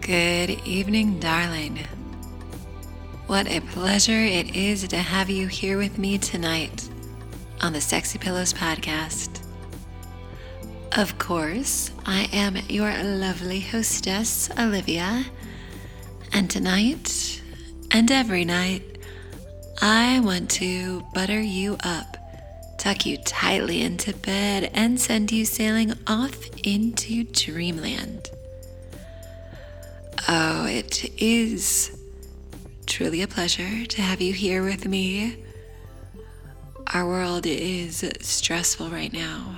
Good evening, darling. What a pleasure it is to have you here with me tonight on the Sexy Pillows podcast. Of course, I am your lovely hostess, Olivia, and tonight and every night, I want to butter you up, tuck you tightly into bed, and send you sailing off into dreamland. Oh, it is truly a pleasure to have you here with me. Our world is stressful right now,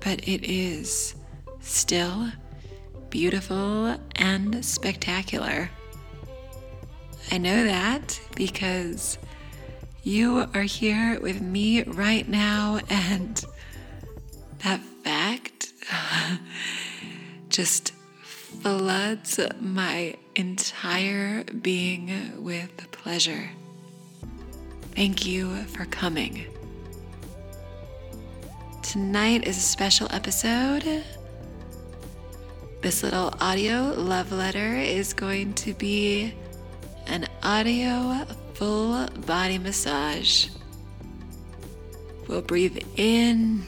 but it is still beautiful and spectacular. I know that because you are here with me right now, and that fact just floods my entire being with pleasure. Thank you for coming. Tonight is a special episode. This little audio love letter is going to be an audio full body massage. We'll breathe in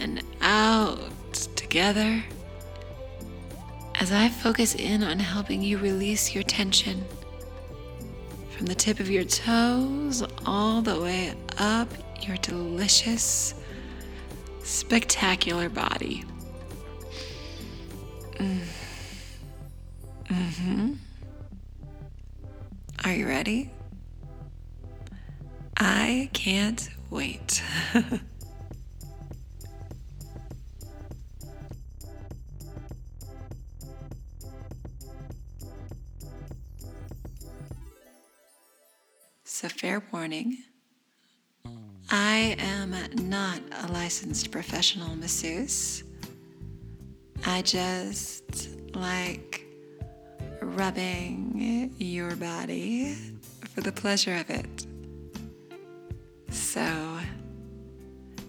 and out together as I focus in on helping you release your tension from the tip of your toes all the way up your delicious, spectacular body. Mm. hmm Are you ready? I can't wait. So, fair warning I am not a licensed professional masseuse. I just like rubbing your body for the pleasure of it. So,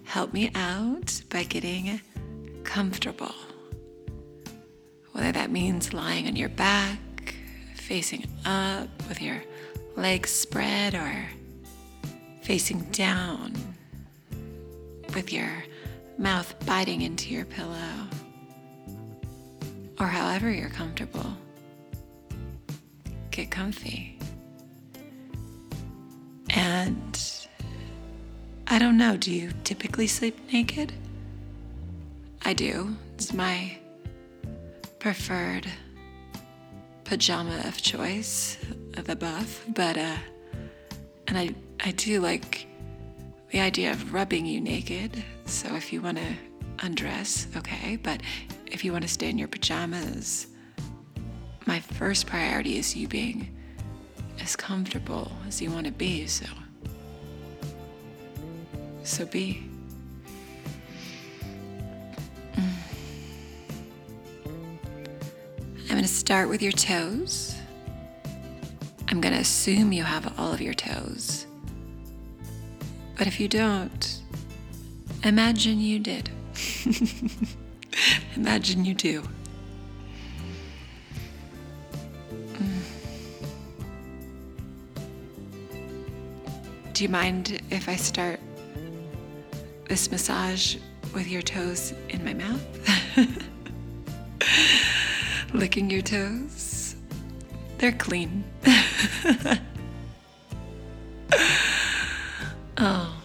help me out by getting comfortable. Whether that means lying on your back, facing up with your legs spread or facing down with your mouth biting into your pillow, or however you're comfortable. Get comfy. And I don't know, do you typically sleep naked? I do. It's my preferred pajama of choice the buff, but uh, and I I do like the idea of rubbing you naked. So if you want to undress, okay, but if you want to stay in your pajamas, my first priority is you being as comfortable as you want to be. So so be. Mm. I'm going to start with your toes. I'm going to assume you have all of your toes. But if you don't, imagine you did. imagine you do. Mm. Do you mind if I start this massage with your toes in my mouth? Licking your toes? They're clean. oh.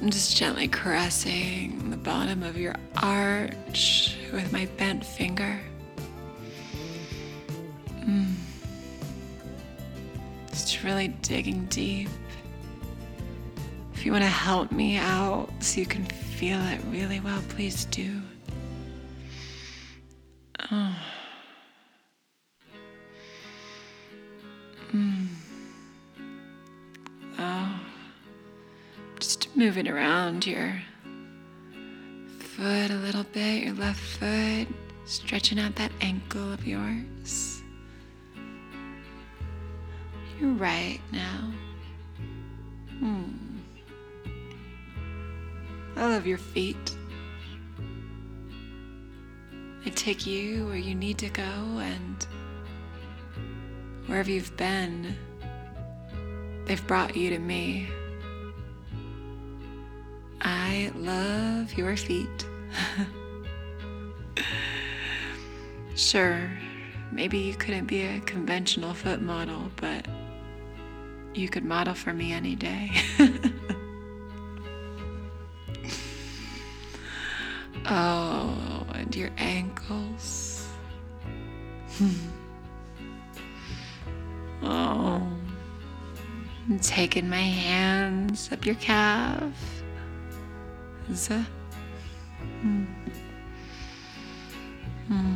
I'm just gently caressing the bottom of your arch with my bent finger. Mm. Just really digging deep. You want to help me out so you can feel it really well, please do. Oh. Mm. oh. Just moving around your foot a little bit, your left foot, stretching out that ankle of yours. You're right now. I love your feet. They take you where you need to go, and wherever you've been, they've brought you to me. I love your feet. sure, maybe you couldn't be a conventional foot model, but you could model for me any day. I'm taking my hands up your calf. Z. Hmm. Hmm.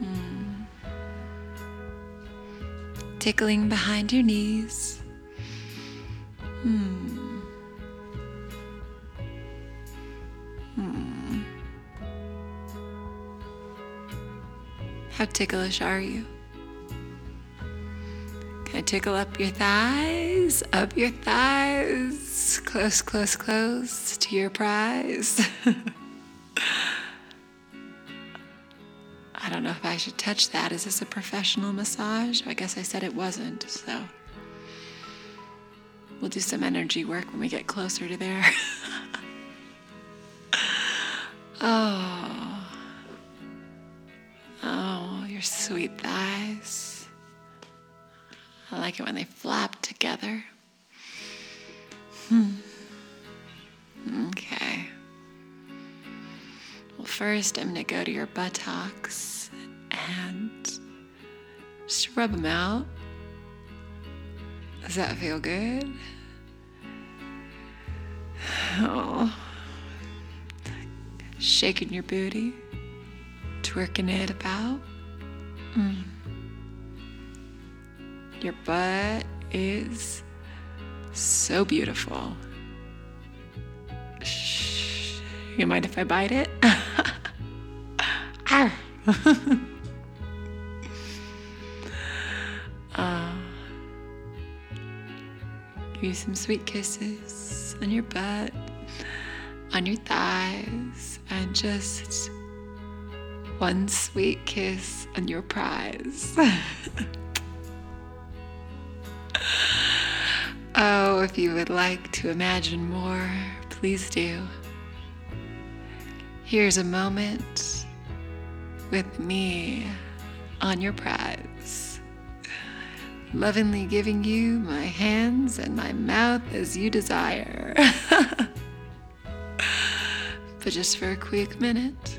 Hmm. Tickling behind your knees. How ticklish are you? I tickle up your thighs? Up your thighs. Close, close, close to your prize. I don't know if I should touch that. Is this a professional massage? I guess I said it wasn't, so. We'll do some energy work when we get closer to there. oh. Oh, your sweet thighs. I like it when they flap together. Hmm. Okay. Well, first I'm going to go to your buttocks and just rub them out. Does that feel good? Oh. Shaking your booty, twerking it about. Mm. Your butt is so beautiful. Shh. You mind if I bite it? uh, give you some sweet kisses on your butt, on your thighs, and just one sweet kiss on your prize. Oh, if you would like to imagine more, please do. Here's a moment with me on your prize, lovingly giving you my hands and my mouth as you desire. but just for a quick minute.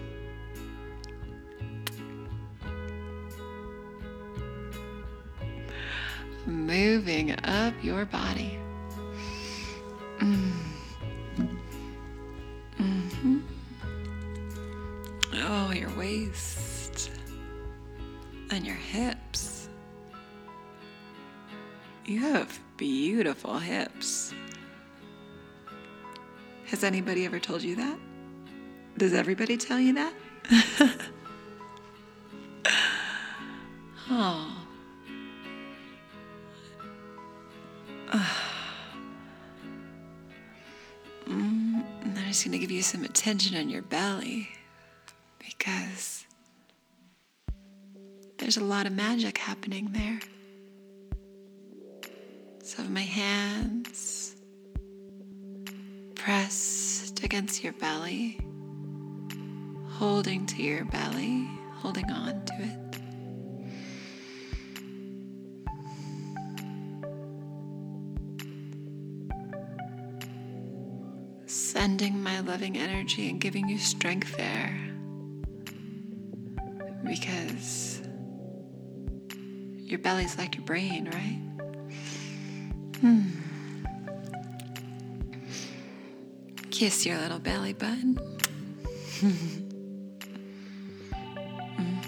Moving up your body. Mm. hmm Oh, your waist and your hips. You have beautiful hips. Has anybody ever told you that? Does everybody tell you that? oh. Going to give you some attention on your belly because there's a lot of magic happening there. So my hands pressed against your belly, holding to your belly, holding on to it. Sending my loving energy and giving you strength there. Because your belly's like your brain, right? Hmm. Kiss your little belly button. mm.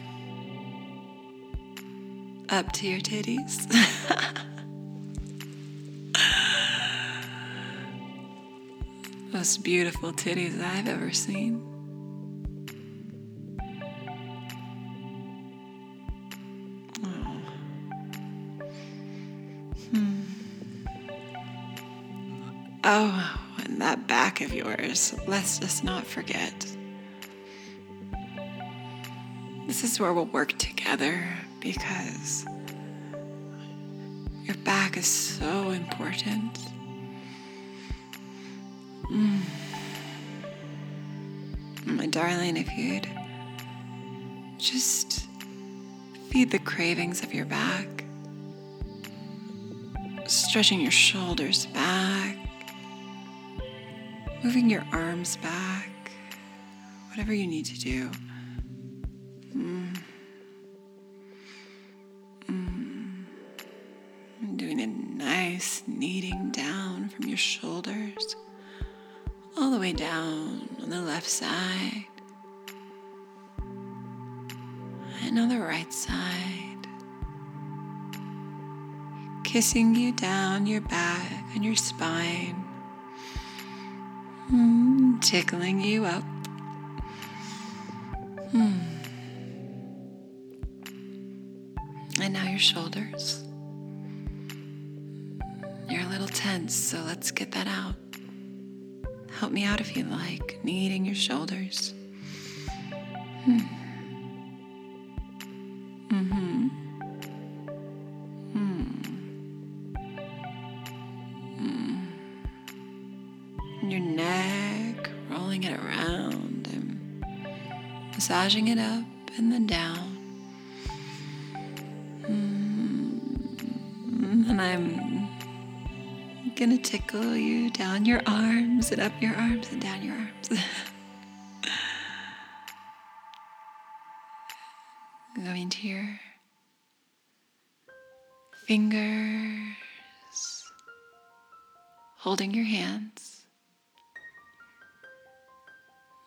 Up to your titties. most beautiful titties I've ever seen. Oh. Hmm. Oh, and that back of yours, let's just not forget. This is where we'll work together because your back is so important. Mm. My darling, if you'd just feed the cravings of your back, stretching your shoulders back, moving your arms back, whatever you need to do. On the right side, kissing you down your back and your spine, mm, tickling you up. Mm. And now your shoulders You're a little tense, so let's get that out. Help me out if you like, kneading your shoulders. Hmm. Mm-hmm. Hmm. Hmm. Your neck, rolling it around and massaging it up and then down. Hmm. And I'm gonna tickle you down your arms and up your arms and down your arms. Going to your fingers, holding your hands.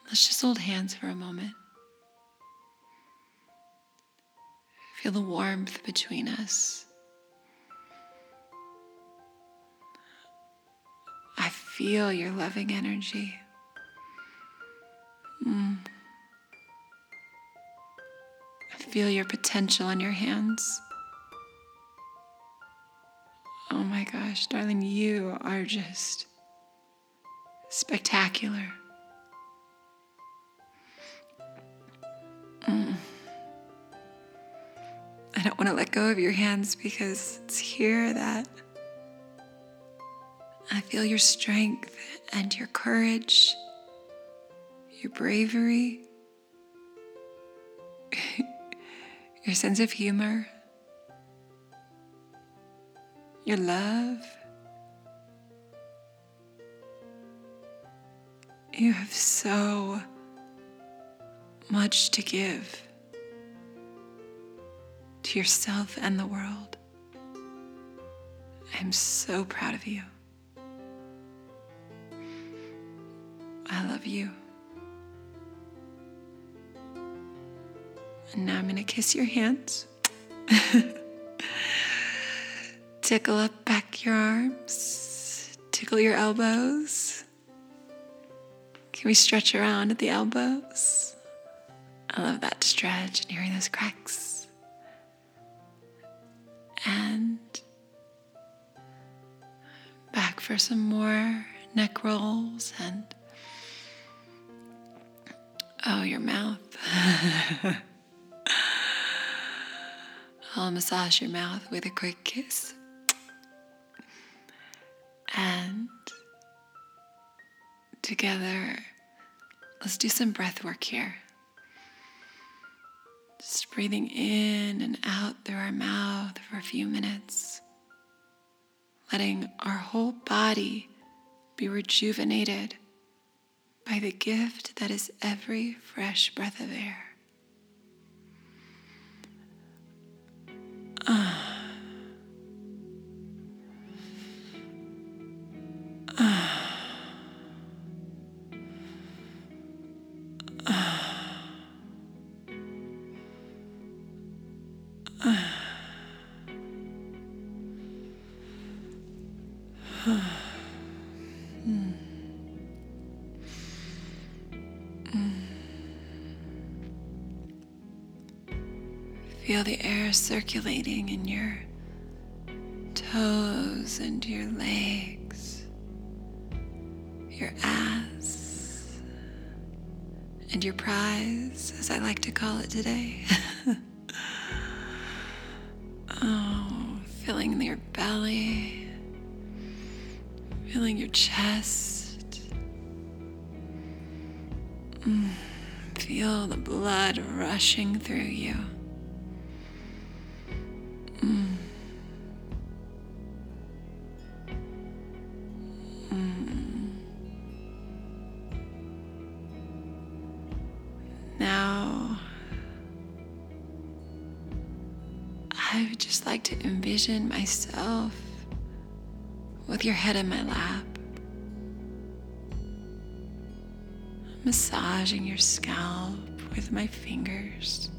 Let's just hold hands for a moment. Feel the warmth between us. I feel your loving energy. Feel your potential in your hands. Oh my gosh, darling, you are just spectacular. Mm. I don't want to let go of your hands because it's here that I feel your strength and your courage, your bravery, your sense of humor, your love. You have so much to give to yourself and the world. I'm so proud of you. I love you. And now I'm going to kiss your hands. Tickle up back your arms. Tickle your elbows. Can we stretch around at the elbows? I love that stretch and hearing those cracks. And back for some more neck rolls and Oh, your mouth. I'll massage your mouth with a quick kiss. And together, let's do some breath work here. Just breathing in and out through our mouth for a few minutes, letting our whole body be rejuvenated by the gift that is every fresh breath of air. Ah. Feel the air circulating in your toes and your legs. your ass, and your prize, as I like to call it today. oh, filling your belly, filling your chest. Mm, feel the blood rushing through you. Myself with your head in my lap, massaging your scalp with my fingers.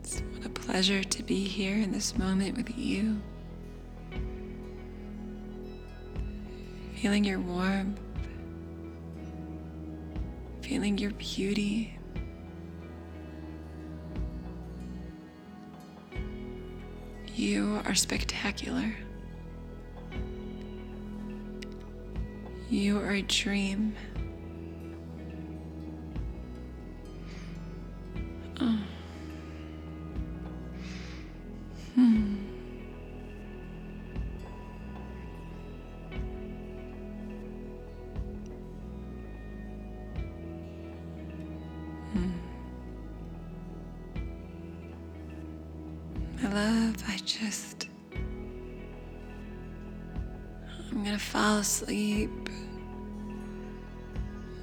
It's what a pleasure to be here in this moment with you. Feeling your warmth, feeling your beauty. You are spectacular. You are a dream. Oh. Hmm. Hmm. Love, I just. I'm gonna fall asleep,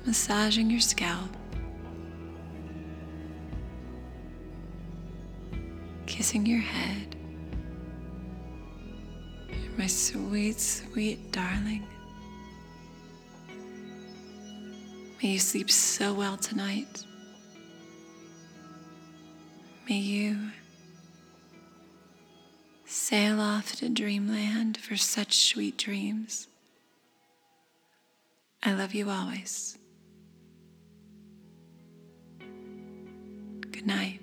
massaging your scalp, kissing your head. You're my sweet, sweet darling. May you sleep so well tonight. May you sail off to dreamland for such sweet dreams. I love you always. Good night.